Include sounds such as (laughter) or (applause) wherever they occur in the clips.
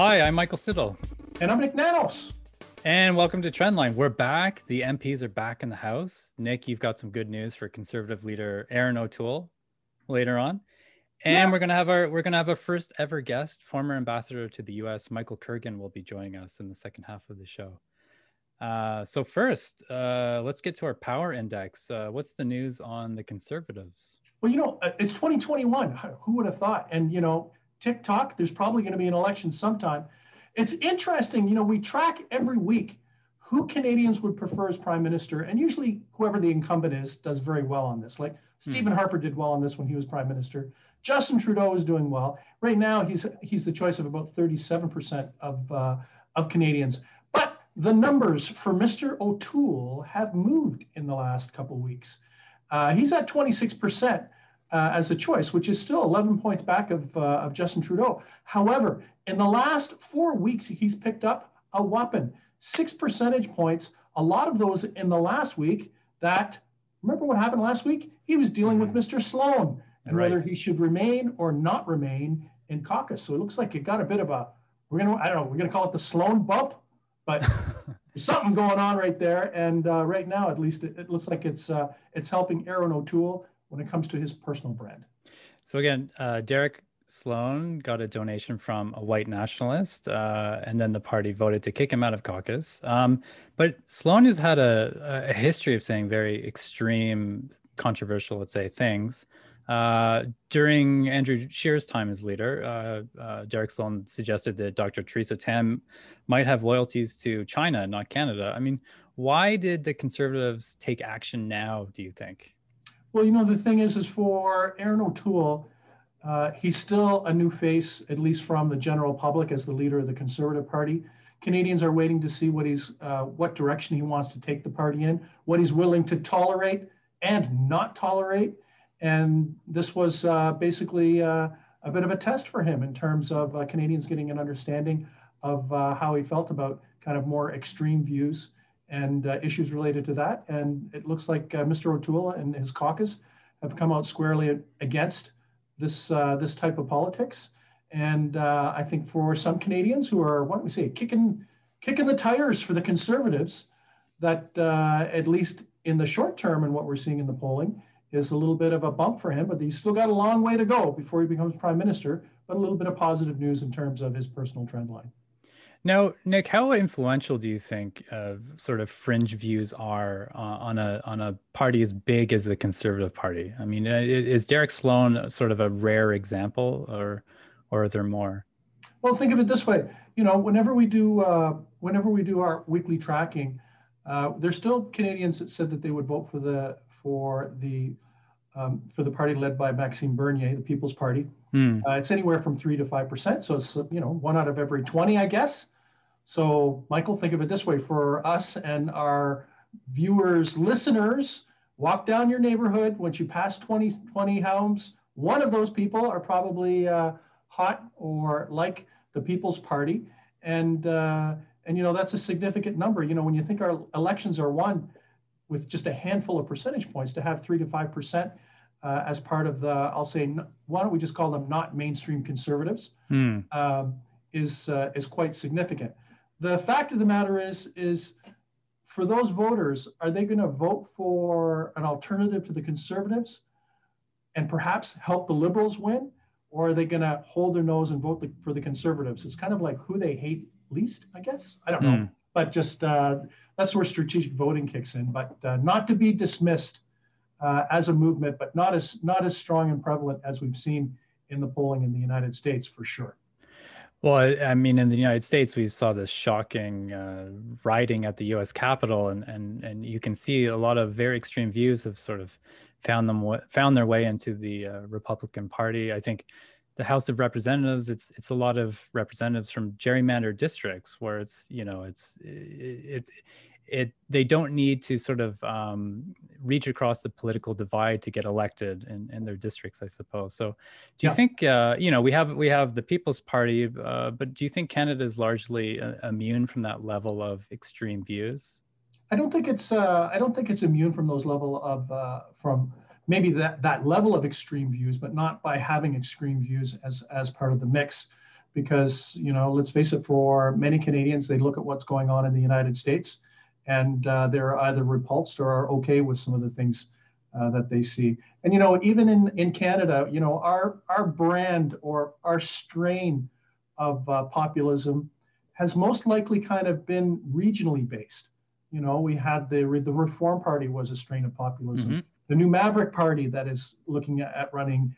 Hi, I'm Michael Stittle. And I'm Nik Nanos. And welcome to Trendline. We're back. The MPs are back in the House. Nik, you've got some good news for Conservative leader Erin O'Toole later on. And yeah. we're gonna have our we're gonna have our first ever guest, former ambassador to the U.S. Michael Kergin, will be joining us in the second half of the show. Uh, so first, uh, let's get to our power index. Uh, what's the news on the Conservatives? Well, you know, uh, it's 2021. Who would have thought? And you know, TikTok, there's probably going to be an election sometime. It's interesting, you know, we track every week who Canadians would prefer as prime minister, and usually whoever the incumbent is does very well on this. Like Stephen hmm. Harper did well on this when he was prime minister. Justin Trudeau is doing well. Right now, he's he's the choice of about 37% of uh, of Canadians. But the numbers for Mr. O'Toole have moved in the last couple of weeks. Uh, he's at 26% uh, as a choice, which is still 11 points back of, uh, of Justin Trudeau. However, in the last four weeks, he's picked up a whopping six percentage points. A lot of those in the last week. That remember what happened last week? He was dealing with Mr. Mm-hmm. Sloan and right. whether he should remain or not remain in caucus. So it looks like it got a bit of a we're gonna I don't know we're gonna call it the Sloan bump, but (laughs) there's something going on right there. And uh, right now, at least, it, it looks like it's uh, it's helping Erin O'Toole when it comes to his personal brand. So again, uh, Derek Sloan got a donation from a white nationalist, uh, and then the party voted to kick him out of caucus. Um, but Sloan has had a, a, history of saying very extreme, controversial, let's say, things. Uh, during Andrew Scheer's time as leader, uh, uh, Derek Sloan suggested that Dr. Theresa Tam might have loyalties to China, not Canada. I mean, why did the Conservatives take action now, do you think? Well, you know, the thing is, is for Erin O'Toole, uh, he's still a new face, at least from the general public, as the leader of the Conservative Party. Canadians are waiting to see what he's, uh, what direction he wants to take the party in, what he's willing to tolerate and not tolerate. And this was uh, basically uh, a bit of a test for him in terms of uh, Canadians getting an understanding of uh, how he felt about kind of more extreme views and uh, issues related to that. And it looks like uh, Mr. O'Toole and his caucus have come out squarely against this uh, this type of politics. And uh, I think for some Canadians who are, what we say, kicking kicking the tires for the Conservatives, that uh, at least in the short term and what we're seeing in the polling is a little bit of a bump for him. But he's still got a long way to go before he becomes prime minister. But a little bit of positive news in terms of his personal trend line. Now, Nick, how influential do you think uh, sort of fringe views are uh, on a on a party as big as the Conservative Party? I mean, is Derek Sloan sort of a rare example, or or are there more? Well, think of it this way. You know, whenever we do uh, whenever we do our weekly tracking, uh, there's still Canadians that said that they would vote for the for the um, for the party led by Maxime Bernier, the People's Party. Mm. Uh, it's anywhere from three to five percent, so it's you know one out of every twenty, I guess. So, Michael, think of it this way: for us and our viewers, listeners, walk down your neighborhood. Once you pass 20, 20 homes, one of those people are probably uh, hot or like the People's Party, and uh, and you know that's a significant number. You know, when you think our elections are won with just a handful of percentage points, to have three to five percent uh, as part of the, I'll say, why don't we just call them not mainstream conservatives, mm. um, is uh, is quite significant. The fact of the matter is, is for those voters, are they going to vote for an alternative to the conservatives, and perhaps help the liberals win, or are they going to hold their nose and vote the, for the conservatives? It's kind of like who they hate least, I guess. I don't know, mm. but just uh, that's where strategic voting kicks in. But uh, not to be dismissed uh, as a movement, but not as not as strong and prevalent as we've seen in the polling in the United States for sure. Well, I mean, in the United States, we saw this shocking uh, rioting at the U.S. Capitol, and and and you can see a lot of very extreme views have sort of found them found their way into the uh, Republican Party. I think the House of Representatives, it's it's a lot of representatives from gerrymandered districts where it's you know it's it's it they don't need to sort of um, reach across the political divide to get elected in, in their districts, I suppose. So, do you yeah. think uh, you know we have we have the People's Party, uh, but do you think Canada is largely uh, immune from that level of extreme views? I don't think it's uh, I don't think it's immune from those level of uh, from maybe that that level of extreme views, but not by having extreme views as as part of the mix. because you know let's face it for many canadians they look at what's going on in the united states and uh, they're either repulsed or are okay with some of the things uh, that they see and you know even in in canada you know our our brand or our strain of uh, populism has most likely kind of been regionally based you know we had the the reform party was a strain of populism mm-hmm. the new maverick party that is looking at, at running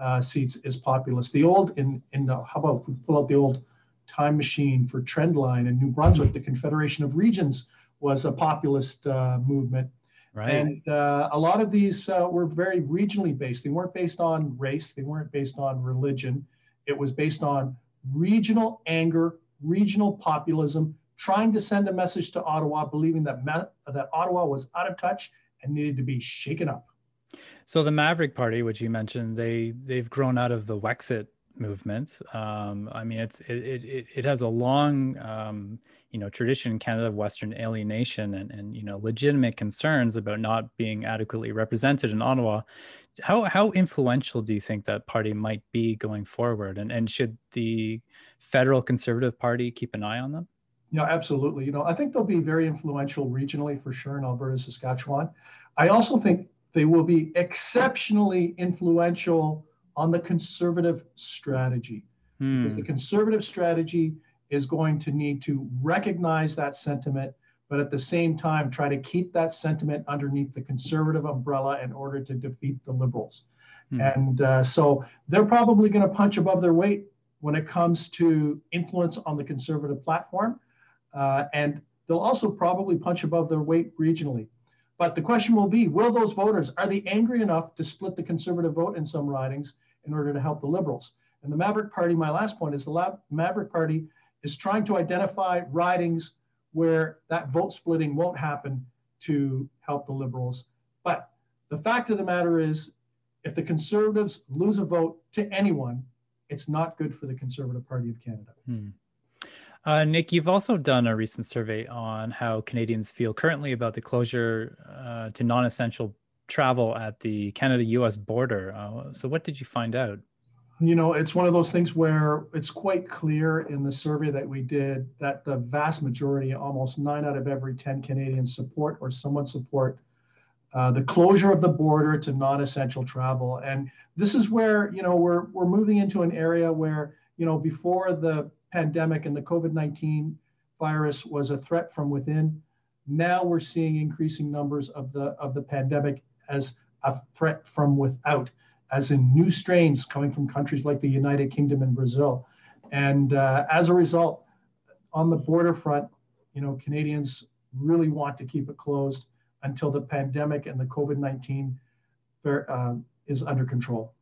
uh, seats is populist. The old in in the how about we pull out the old time machine for Trendline in New Brunswick, the Confederation of Regions was a populist uh, movement. Right. And uh, a lot of these uh, were very regionally based. They weren't based on race. They weren't based on religion. It was based on regional anger, regional populism, trying to send a message to Ottawa, believing that that Ottawa was out of touch and needed to be shaken up. So the Maverick Party, which you mentioned, they they've grown out of the Wexit movement. Um, I mean, it's it, it it has a long um, you know tradition in Canada of Western alienation and and you know legitimate concerns about not being adequately represented in Ottawa. How how influential do you think that party might be going forward? And and should the federal Conservative Party keep an eye on them? Yeah, absolutely. You know, I think they'll be very influential regionally for sure in Alberta, Saskatchewan. I also think they will be exceptionally influential on the conservative strategy. Hmm. Because the conservative strategy is going to need to recognize that sentiment, but at the same time, try to keep that sentiment underneath the conservative umbrella in order to defeat the liberals. Hmm. And uh, so they're probably going to punch above their weight when it comes to influence on the conservative platform. Uh, and they'll also probably punch above their weight regionally. But the question will be, will those voters, are they angry enough to split the conservative vote in some ridings in order to help the liberals? And the Maverick Party, my last point is the Maverick Party is trying to identify ridings where that vote splitting won't happen to help the liberals. But the fact of the matter is, if the conservatives lose a vote to anyone, it's not good for the Conservative Party of Canada. Hmm. Uh, Nik, you've also done a recent survey on how Canadians feel currently about the closure uh, to non essential travel at the Canada US border. Uh, so, what did you find out? You know, it's one of those things where it's quite clear in the survey that we did that the vast majority, almost nine out of every 10 Canadians, support or somewhat support uh, the closure of the border to non-essential travel. And this is where you know we're we're moving into an area where you know before the pandemic and the COVID 19 virus was a threat from within. Now we're seeing increasing numbers of the, of the pandemic as a threat from without, as in new strains coming from countries like the United Kingdom and Brazil. And uh, as a result, on the border front, you know, Canadians really want to keep it closed until the pandemic and the COVID 19 uh, is under control.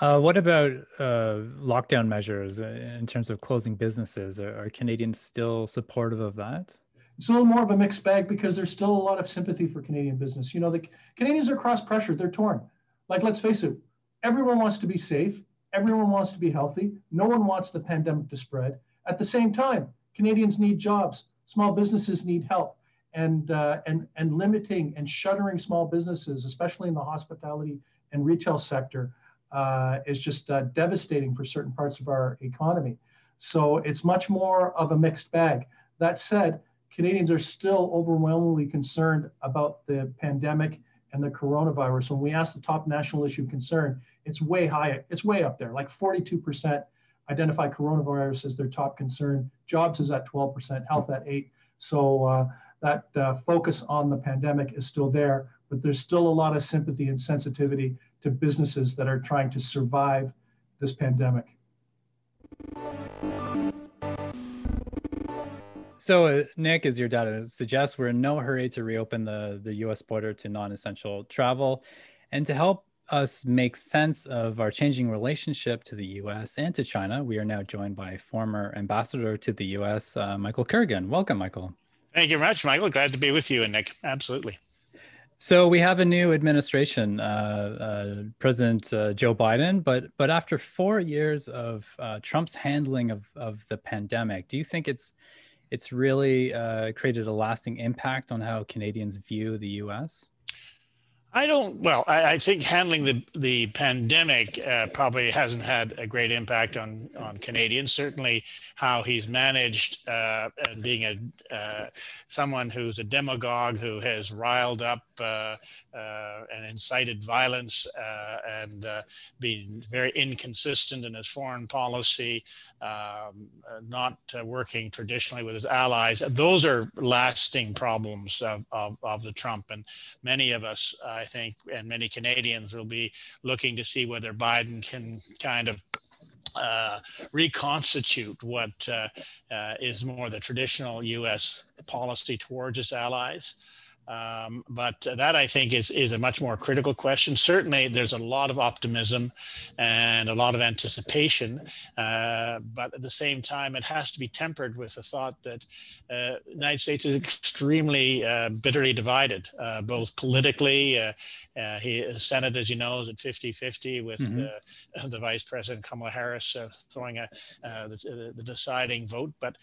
Uh, what about uh, lockdown measures uh, in terms of closing businesses? Are, are, Canadians still supportive of that? It's a little more of a mixed bag because there's still a lot of sympathy for Canadian business. You know, the Canadians are cross pressured, they're torn. Like, let's face it, everyone wants to be safe, everyone wants to be healthy, no one wants the pandemic to spread. At the same time, Canadians need jobs, small businesses need help. And, uh, and, and limiting and shuttering small businesses, especially in the hospitality and retail sector, uh, is just uh, devastating for certain parts of our economy. So it's much more of a mixed bag. That said, Canadians are still overwhelmingly concerned about the pandemic and the coronavirus. When we ask the top national issue of concern, it's way high, it's way up there. Like 42% identify coronavirus as their top concern. Jobs is at 12%, health at 8. So uh, that uh, focus on the pandemic is still there, but there's still a lot of sympathy and sensitivity to businesses that are trying to survive this pandemic. So, uh, Nik, as your data suggests, we're in no hurry to reopen the, the US border to non essential travel. And to help us make sense of our changing relationship to the US and to China, we are now joined by former ambassador to the US, uh, Michael Kergin. Welcome, Michael. Thank you very much, Michael. Glad to be with you and Nik. Absolutely. So we have a new administration, uh, uh, President uh, Joe Biden, but but after four years of uh, Trump's handling of of the pandemic, do you think it's it's really uh, created a lasting impact on how Canadians view the U.S.? I don't. Well, I, I, think handling the the pandemic uh, probably hasn't had a great impact on on Canadians. Certainly, how he's managed uh, and being a uh, someone who's a demagogue who has riled up uh, uh, and incited violence uh, and been very inconsistent in his foreign policy, um, not working traditionally with his allies. Those are lasting problems of, of, of the Trump, and many of us. I think, and many Canadians will be looking to see whether Biden can kind of uh, reconstitute what uh, uh, is more the traditional U.S. policy towards its allies. Um, but that I think is is a much more critical question. Certainly, there's a lot of optimism and a lot of anticipation, uh, but at the same time, it has to be tempered with the thought that uh, the United States is extremely uh, bitterly divided, uh, both politically. Uh, uh, he, the Senate, as you know, is at 50-50 with mm-hmm. the Vice President Kamala Harris throwing a, the, the, deciding vote. But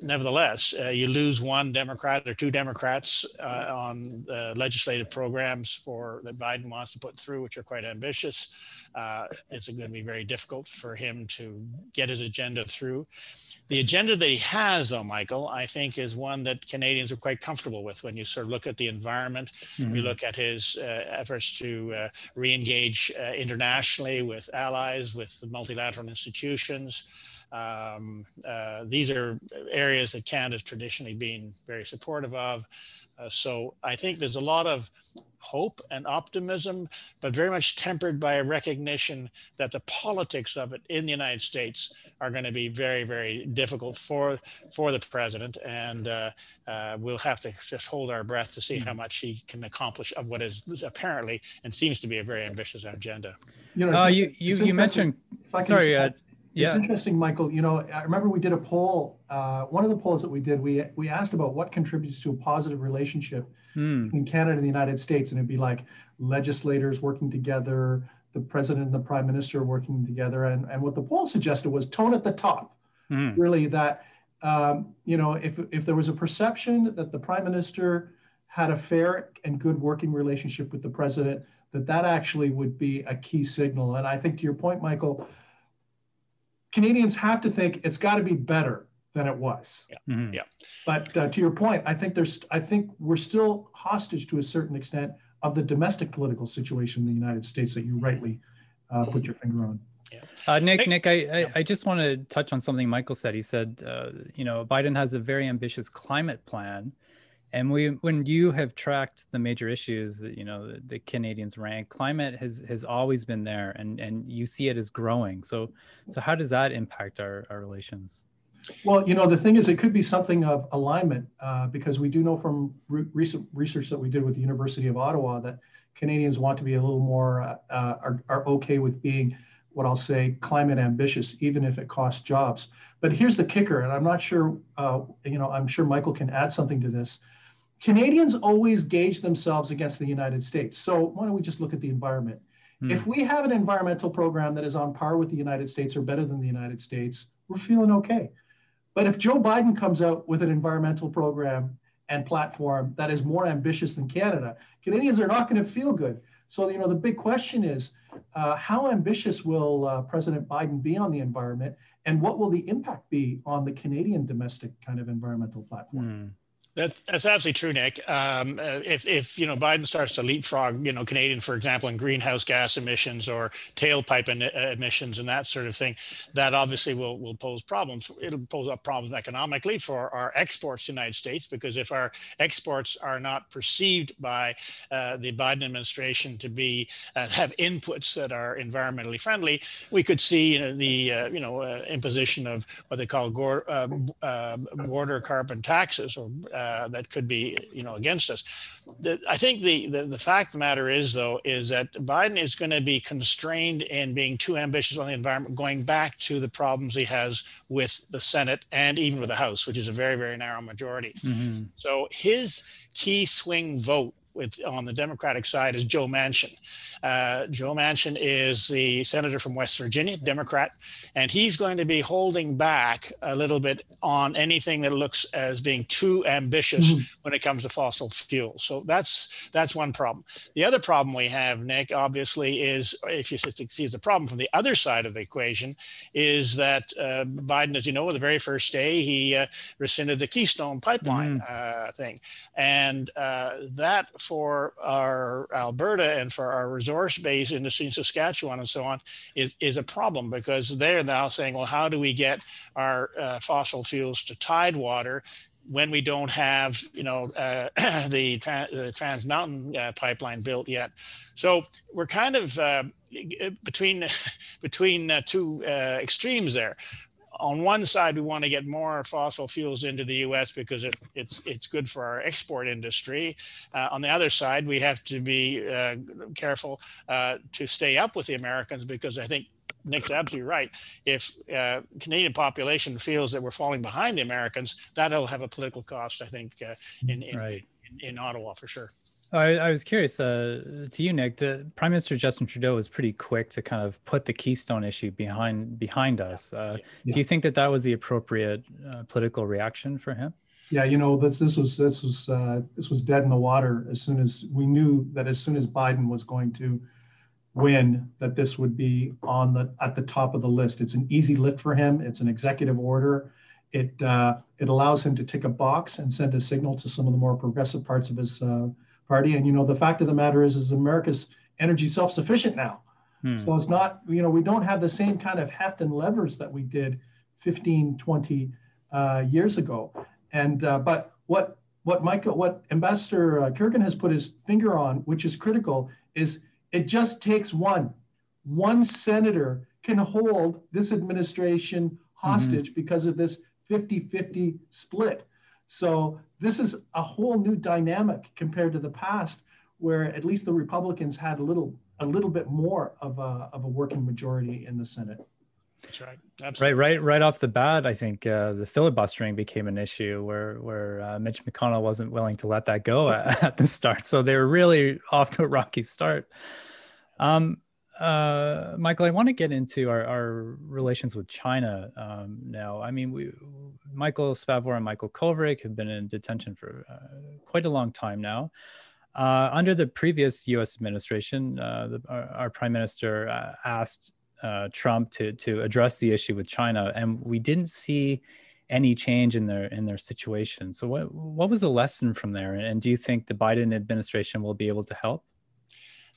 nevertheless, you lose one Democrat or two Democrats on the legislative programs for that Biden wants to put through, which are quite ambitious. Uh, it's going to be very difficult for him to get his agenda through. The agenda that he has, though, Michael, I think is one that Canadians are quite comfortable with when you sort of look at the environment. Mm-hmm. You look at his uh, efforts to uh, re engage uh, internationally with allies, with the multilateral institutions. Um, uh, these are areas that Canada's traditionally been very supportive of. Uh, so I think there's a lot of hope and optimism, but very much tempered by a recognition that the politics of it in the United States are going to be very, very difficult for for the president, and uh, uh, we'll have to just hold our breath to see how hmm. much he can accomplish of what is apparently and seems to be a very ambitious agenda. You know, uh, you you, you mentioned. Sorry, uh, yeah. It's interesting, Michael. You know, I remember we did a poll. Uh, one of the polls that we did, we we asked about what contributes to a positive relationship mm. in Canada and the United States, and it'd be like legislators working together, the president and the prime minister working together, and and what the poll suggested was tone at the top. Mm. Really, that um, you know, if if there was a perception that the prime minister had a fair and good working relationship with the president, that that actually would be a key signal. And I think to your point, Michael Canadians have to think it's got to be better than it was. Yeah. Mm-hmm. yeah. But uh, to your point, I think there's, I think we're still hostage to a certain extent of the domestic political situation in the United States that you rightly uh, put your finger on. Yeah. Uh, Nik, Nik, I, I, I, just want to touch on something Michael said. He said, uh, you know, Biden has a very ambitious climate plan and we, when you have tracked the major issues that you know the, the, Canadians rank, climate has has always been there, and and you see it as growing. So, so how does that impact our our relations? Well, you know, the thing is, it could be something of alignment uh, because we do know from re- recent research that we did with the University of Ottawa that Canadians want to be a little more uh, uh, are, are okay with being what I'll say climate ambitious, even if it costs jobs. But here's the kicker, and I'm not sure, uh, you know, I'm sure Michael can add something to this. Canadians always gauge themselves against the United States. So why don't we just look at the environment? Hmm. If we have an environmental program that is on par with the United States or better than the United States, we're feeling okay. But if Joe Biden comes out with an environmental program and platform that is more ambitious than Canada, Canadians are not going to feel good. So, you know, the big question is uh, how ambitious will uh, President Biden be on the environment, and what will the impact be on the Canadian domestic kind of environmental platform? Hmm. That, that's absolutely true, Nik. Um, uh, if, if you know Biden starts to leapfrog, you know, Canadian, for example, in greenhouse gas emissions or tailpipe in, uh, emissions and that sort of thing, that obviously will will pose problems. It'll pose up problems economically for our exports to the United States because if our exports are not perceived by uh, the Biden administration to be uh, have inputs that are environmentally friendly, we could see you know, the uh, you know uh, imposition of what they call border carbon taxes or uh, that could be, you know, against us. The, I think the, the, the fact of the matter is, though, is that Biden is going to be constrained in being too ambitious on the environment, going back to the problems he has with the Senate and even with the House, which is a very, very narrow majority. Mm-hmm. So his key swing vote with on the Democratic side is Joe Manchin. Uh, Joe Manchin is the senator from West Virginia, Democrat, and he's going to be holding back a little bit on anything that looks as being too ambitious mm-hmm. when it comes to fossil fuels. So that's that's one problem. The other problem we have, Nik, obviously, is if you see the problem from the other side of the equation, is that uh, Biden, as you know, on the very first day he uh, rescinded the Keystone Pipeline mm-hmm. thing, and uh, that for our Alberta and for our resource base in the Saskatchewan and so on is, is a problem because they're now saying, well, how do we get our uh, fossil fuels to tidewater when we don't have, you know, uh, (clears throat) the, tra- the Trans Mountain uh, pipeline built yet. So we're kind of uh, between (laughs) between uh, two uh, extremes there on one side, we want to get more fossil fuels into the U.S. because it, it's it's good for our export industry. Uh, on the other side, we have to be uh, careful uh, to stay up with the Americans because I think Nik's absolutely right. If uh, Canadian population feels that we're falling behind the Americans, that'll have a political cost. I think uh, in in, right. in in Ottawa for sure. I, I, was curious uh, to you, Nik. The Prime Minister Justin Trudeau was pretty quick to kind of put the Keystone issue behind behind us. Uh, yeah. Do you think that that was the appropriate uh, political reaction for him? Yeah, you know, this this was this was uh, this was dead in the water as soon as we knew that as soon as Biden was going to win, that this would be on the at the top of the list. It's an easy lift for him. It's an executive order. It uh, it allows him to tick a box and send a signal to some of the more progressive parts of his uh, party. And you know, the fact of the matter is, is America's energy self-sufficient now. Hmm. So it's not, you know, we don't have the same kind of heft and levers that we did 15, 20 uh, years ago. And uh, but what what Michael, what Ambassador uh, Kergin has put his finger on, which is critical, is it just takes one. One senator can hold this administration hostage mm-hmm. because of this 50-50 split. So this is a whole new dynamic compared to the past, where at least the Republicans had a little a little bit more of a of a working majority in the Senate. That's right. Absolutely. Right, right, right off the bat, I think uh, the filibustering became an issue where where uh, Mitch McConnell wasn't willing to let that go at, (laughs) at, the start. So they were really off to a rocky start. Um, uh, Michael, I want to get into our, our relations with China um, now. I mean, we, Michael Spavor and Michael Kovrig have been in detention for uh, quite a long time now. Uh, under the previous U.S. administration, uh, the, our, our, prime minister uh, asked uh, Trump to to address the issue with China, and we didn't see any change in their in their situation. So, what what was the lesson from there? And do you think the Biden administration will be able to help?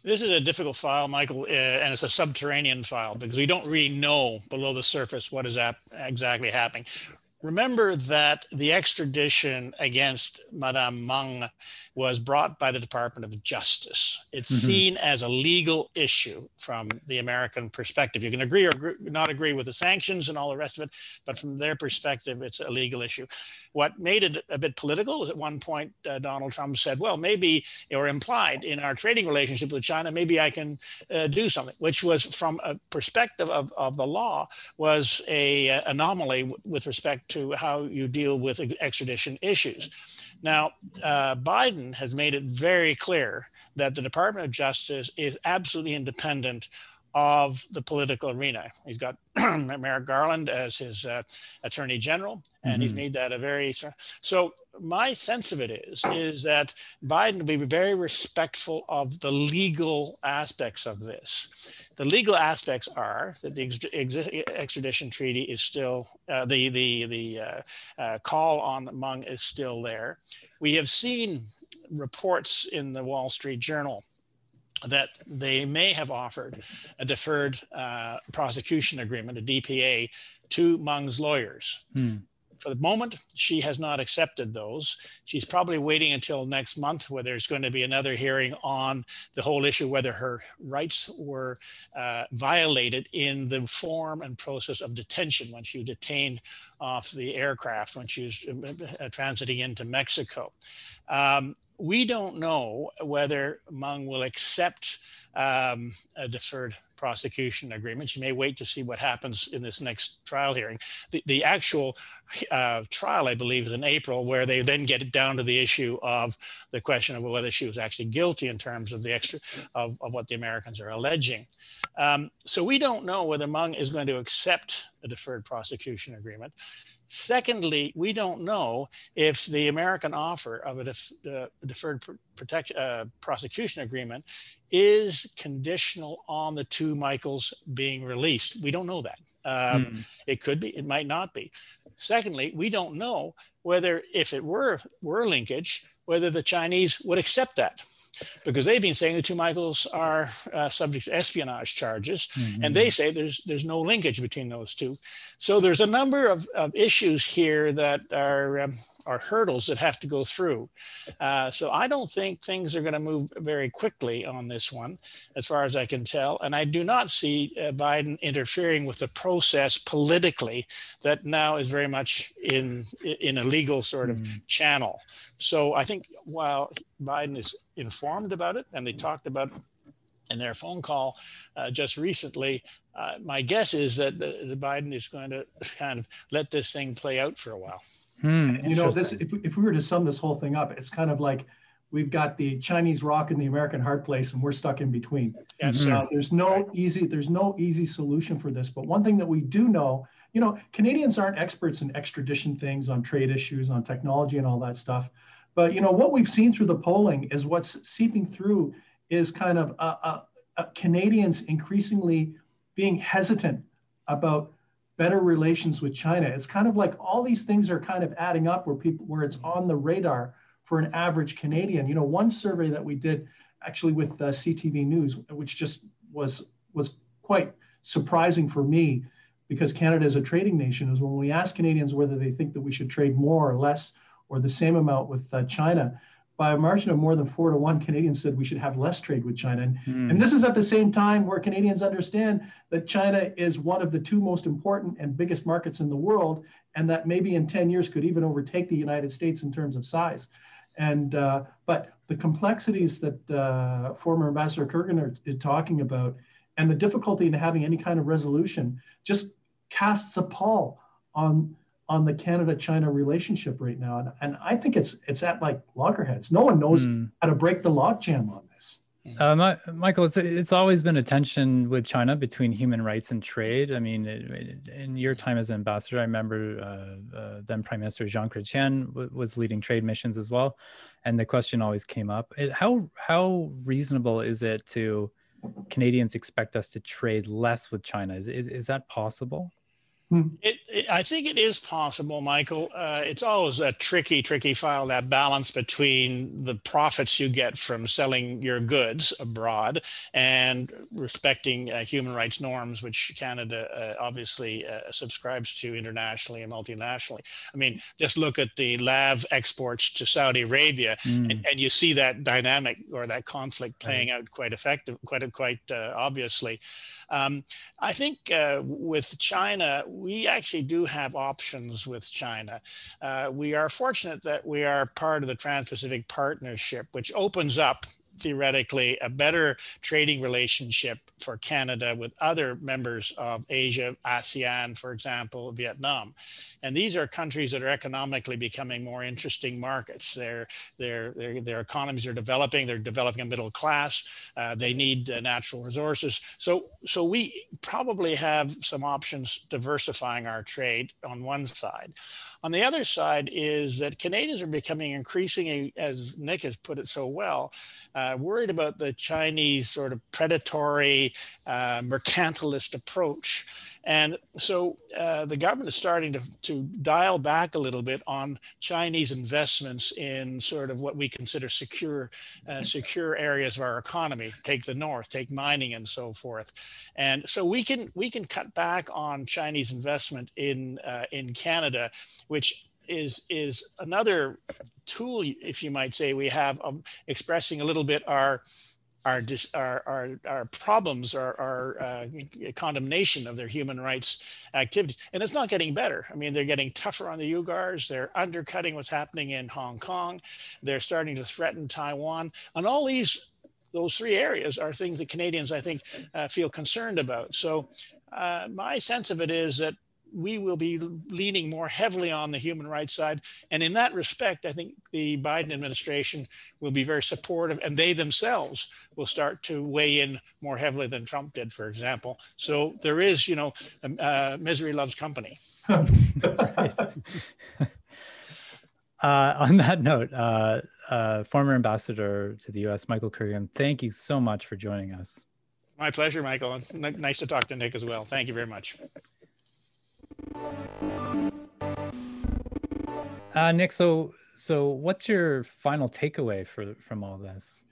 This is a difficult file, Michael, uh, and it's a subterranean file because we don't really know below the surface what is exactly happening. Remember that the extradition against Madame Meng was brought by the Department of Justice. It's mm-hmm. seen as a legal issue from the American perspective. You can agree or not agree with the sanctions and all the rest of it, but from their perspective, it's a legal issue. What made it a bit political was at one point uh, Donald Trump said, well, maybe, or implied in our trading relationship with China, maybe I can uh, do something, which was from a perspective of, of the law was a, a anomaly with respect to how you deal with extradition issues. Now, uh, Biden has made it very clear that the Department of Justice is absolutely independent of the political arena. He's got (clears throat) Merrick Garland as his uh, attorney general, and mm-hmm. he's made that a very so. My sense of it is is that Biden will be very respectful of the legal aspects of this. The legal aspects are that the ex- extradition treaty is still uh, the the the uh, uh call on Meng is still there. We have seen reports in the Wall Street Journal that they may have offered a deferred uh, prosecution agreement, a DPA, to Meng's lawyers. Hmm. For the moment, she has not accepted those. She's probably waiting until next month, where there's going to be another hearing on the whole issue, whether her rights were uh, violated in the form and process of detention when she was detained off the aircraft when she was uh, transiting into Mexico. Um, we don't know whether Meng will accept um, a deferred prosecution agreement. You may wait to see what happens in this next trial hearing. The, the actual uh, trial, I believe, is in April, where they then get it down to the issue of the question of whether she was actually guilty in terms of the extra of, of what the Americans are alleging. Um, so we don't know whether Meng is going to accept a deferred prosecution agreement. Secondly, we don't know if the American offer of a def, uh, deferred protect, uh, prosecution agreement is conditional on the two Michaels being released. We don't know that. Um, mm. It could be, it might not be. Secondly, we don't know whether, if it were were linkage, whether the Chinese would accept that because they've been saying the two Michaels are uh, subject to espionage charges, mm-hmm. and they say there's there's no linkage between those two. So there's a number of, of issues here that are um, are hurdles that have to go through. Uh, so I don't think things are going to move very quickly on this one, as far as I can tell, and I do not see uh, Biden interfering with the process politically that now is very much in in a legal sort of mm-hmm. channel. So I think while Biden is informed about it and they talked about in their phone call uh, just recently. Uh, my guess is that the, the, Biden is going to (laughs) kind of let this thing play out for a while. Hmm, you know, this if, if we were to sum this whole thing up, it's kind of like we've got the Chinese rock and the American hard place, and we're stuck in between. Yes, uh, there's no easy there's no easy solution for this. But one thing that we do know, you know, Canadians aren't experts in extradition things, on trade issues, on technology, and all that stuff. But you know what we've seen through the polling is what's seeping through is kind of uh, uh, uh, Canadians increasingly being hesitant about better relations with China. It's kind of like all these things are kind of adding up where people where it's on the radar for an average Canadian. You know, one survey that we did actually with CTV News, which just was was quite surprising for me because Canada is a trading nation, is when we asked Canadians whether they think that we should trade more or less or the same amount with China. By a margin of more than four to one, Canadians said we should have less trade with China. And, mm. and this is at the same time where Canadians understand that China is one of the two most important and biggest markets in the world, and that maybe in 10 years could even overtake the United States in terms of size. And uh, but the complexities that uh, former Ambassador Kirkener is talking about, and the difficulty in having any kind of resolution, just casts a pall on on the Canada-China relationship right now, and, and I think it's it's at like loggerheads. No one knows mm. how to break the logjam on this. Uh, my, Michael, it's it's always been a tension with China between human rights and trade. I mean, it, in your time as ambassador, I remember uh, uh, then Prime Minister Jean Chrétien w- was leading trade missions as well, and the question always came up: it, how how reasonable is it to Canadians expect us to trade less with China? Is is, is that possible? Hmm. It, it, I think it is possible, Michael. Uh, it's always a tricky, tricky file that balance between the profits you get from selling your goods abroad and respecting uh, human rights norms, which Canada uh, obviously uh, subscribes to internationally and multinationally. I mean, just look at the LAV exports to Saudi Arabia, mm. and, and, you see that dynamic or that conflict playing right. out quite effective, quite quite uh, obviously. Um, I think uh, with China we actually do have options with China. Uh, we are fortunate that we are part of the Trans Pacific Partnership, which opens up theoretically a better trading relationship for Canada with other members of Asia, ASEAN, for example, Vietnam. And these are countries that are economically becoming more interesting markets. Their, their, their, their economies are developing, they're developing a middle class, uh, they need uh, natural resources. So, so we probably have some options diversifying our trade on one side. On the other side is that Canadians are becoming increasingly, as Nik has put it so well, uh, worried about the Chinese sort of predatory, uh, mercantilist approach. And so uh, the government is starting to, to dial back a little bit on Chinese investments in sort of what we consider secure, uh, secure areas of our economy. Take the north, take mining, and so forth. And so we can we can cut back on Chinese investment in uh, in Canada, which is is another tool, if you might say, we have of expressing a little bit our our our our, our problems, our, our uh, condemnation of their human rights activities, and it's not getting better. I mean, they're getting tougher on the Uyghurs. They're undercutting what's happening in Hong Kong. They're starting to threaten Taiwan, and all these those three areas are things that Canadians, I think, uh, feel concerned about. So, uh, my sense of it is that we will be leaning more heavily on the human rights side. And in that respect, I think the Biden administration will be very supportive, and they themselves will start to weigh in more heavily than Trump did, for example. So there is, you know, uh, misery loves company. (laughs) uh, on that note, uh, uh, former ambassador to the U.S., Michael Kergin, thank you so much for joining us. My pleasure, Michael. Nice to talk to Nik as well. Thank you very much. Uh, Nik, so so what's your final takeaway for from all this?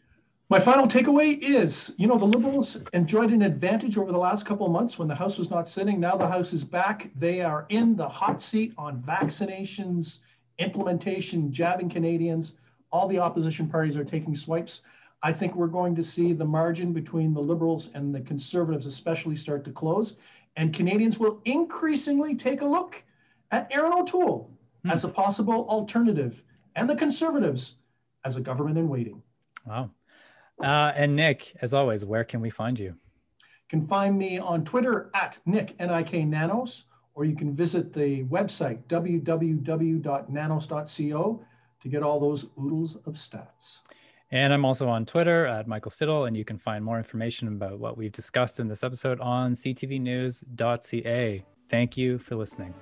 My final takeaway is, you know, the Liberals enjoyed an advantage over the last couple of months when the House was not sitting. Now the House is back. They are in the hot seat on vaccinations, implementation, jabbing Canadians. All the opposition parties are taking swipes. I think we're going to see the margin between the Liberals and the Conservatives, especially, start to close. And Canadians will increasingly take a look at Erin O'Toole hmm. as a possible alternative and the Conservatives as a government in waiting. Wow. Uh, and Nik, as always, where can we find you? can find me on Twitter at Nik, N-I-K Nanos, or you can visit the website, www.nanos.co to get all those oodles of stats. And I'm also on Twitter at Michael Stittle, and you can find more information about what we've discussed in this episode on ctvnews.ca. Thank you for listening.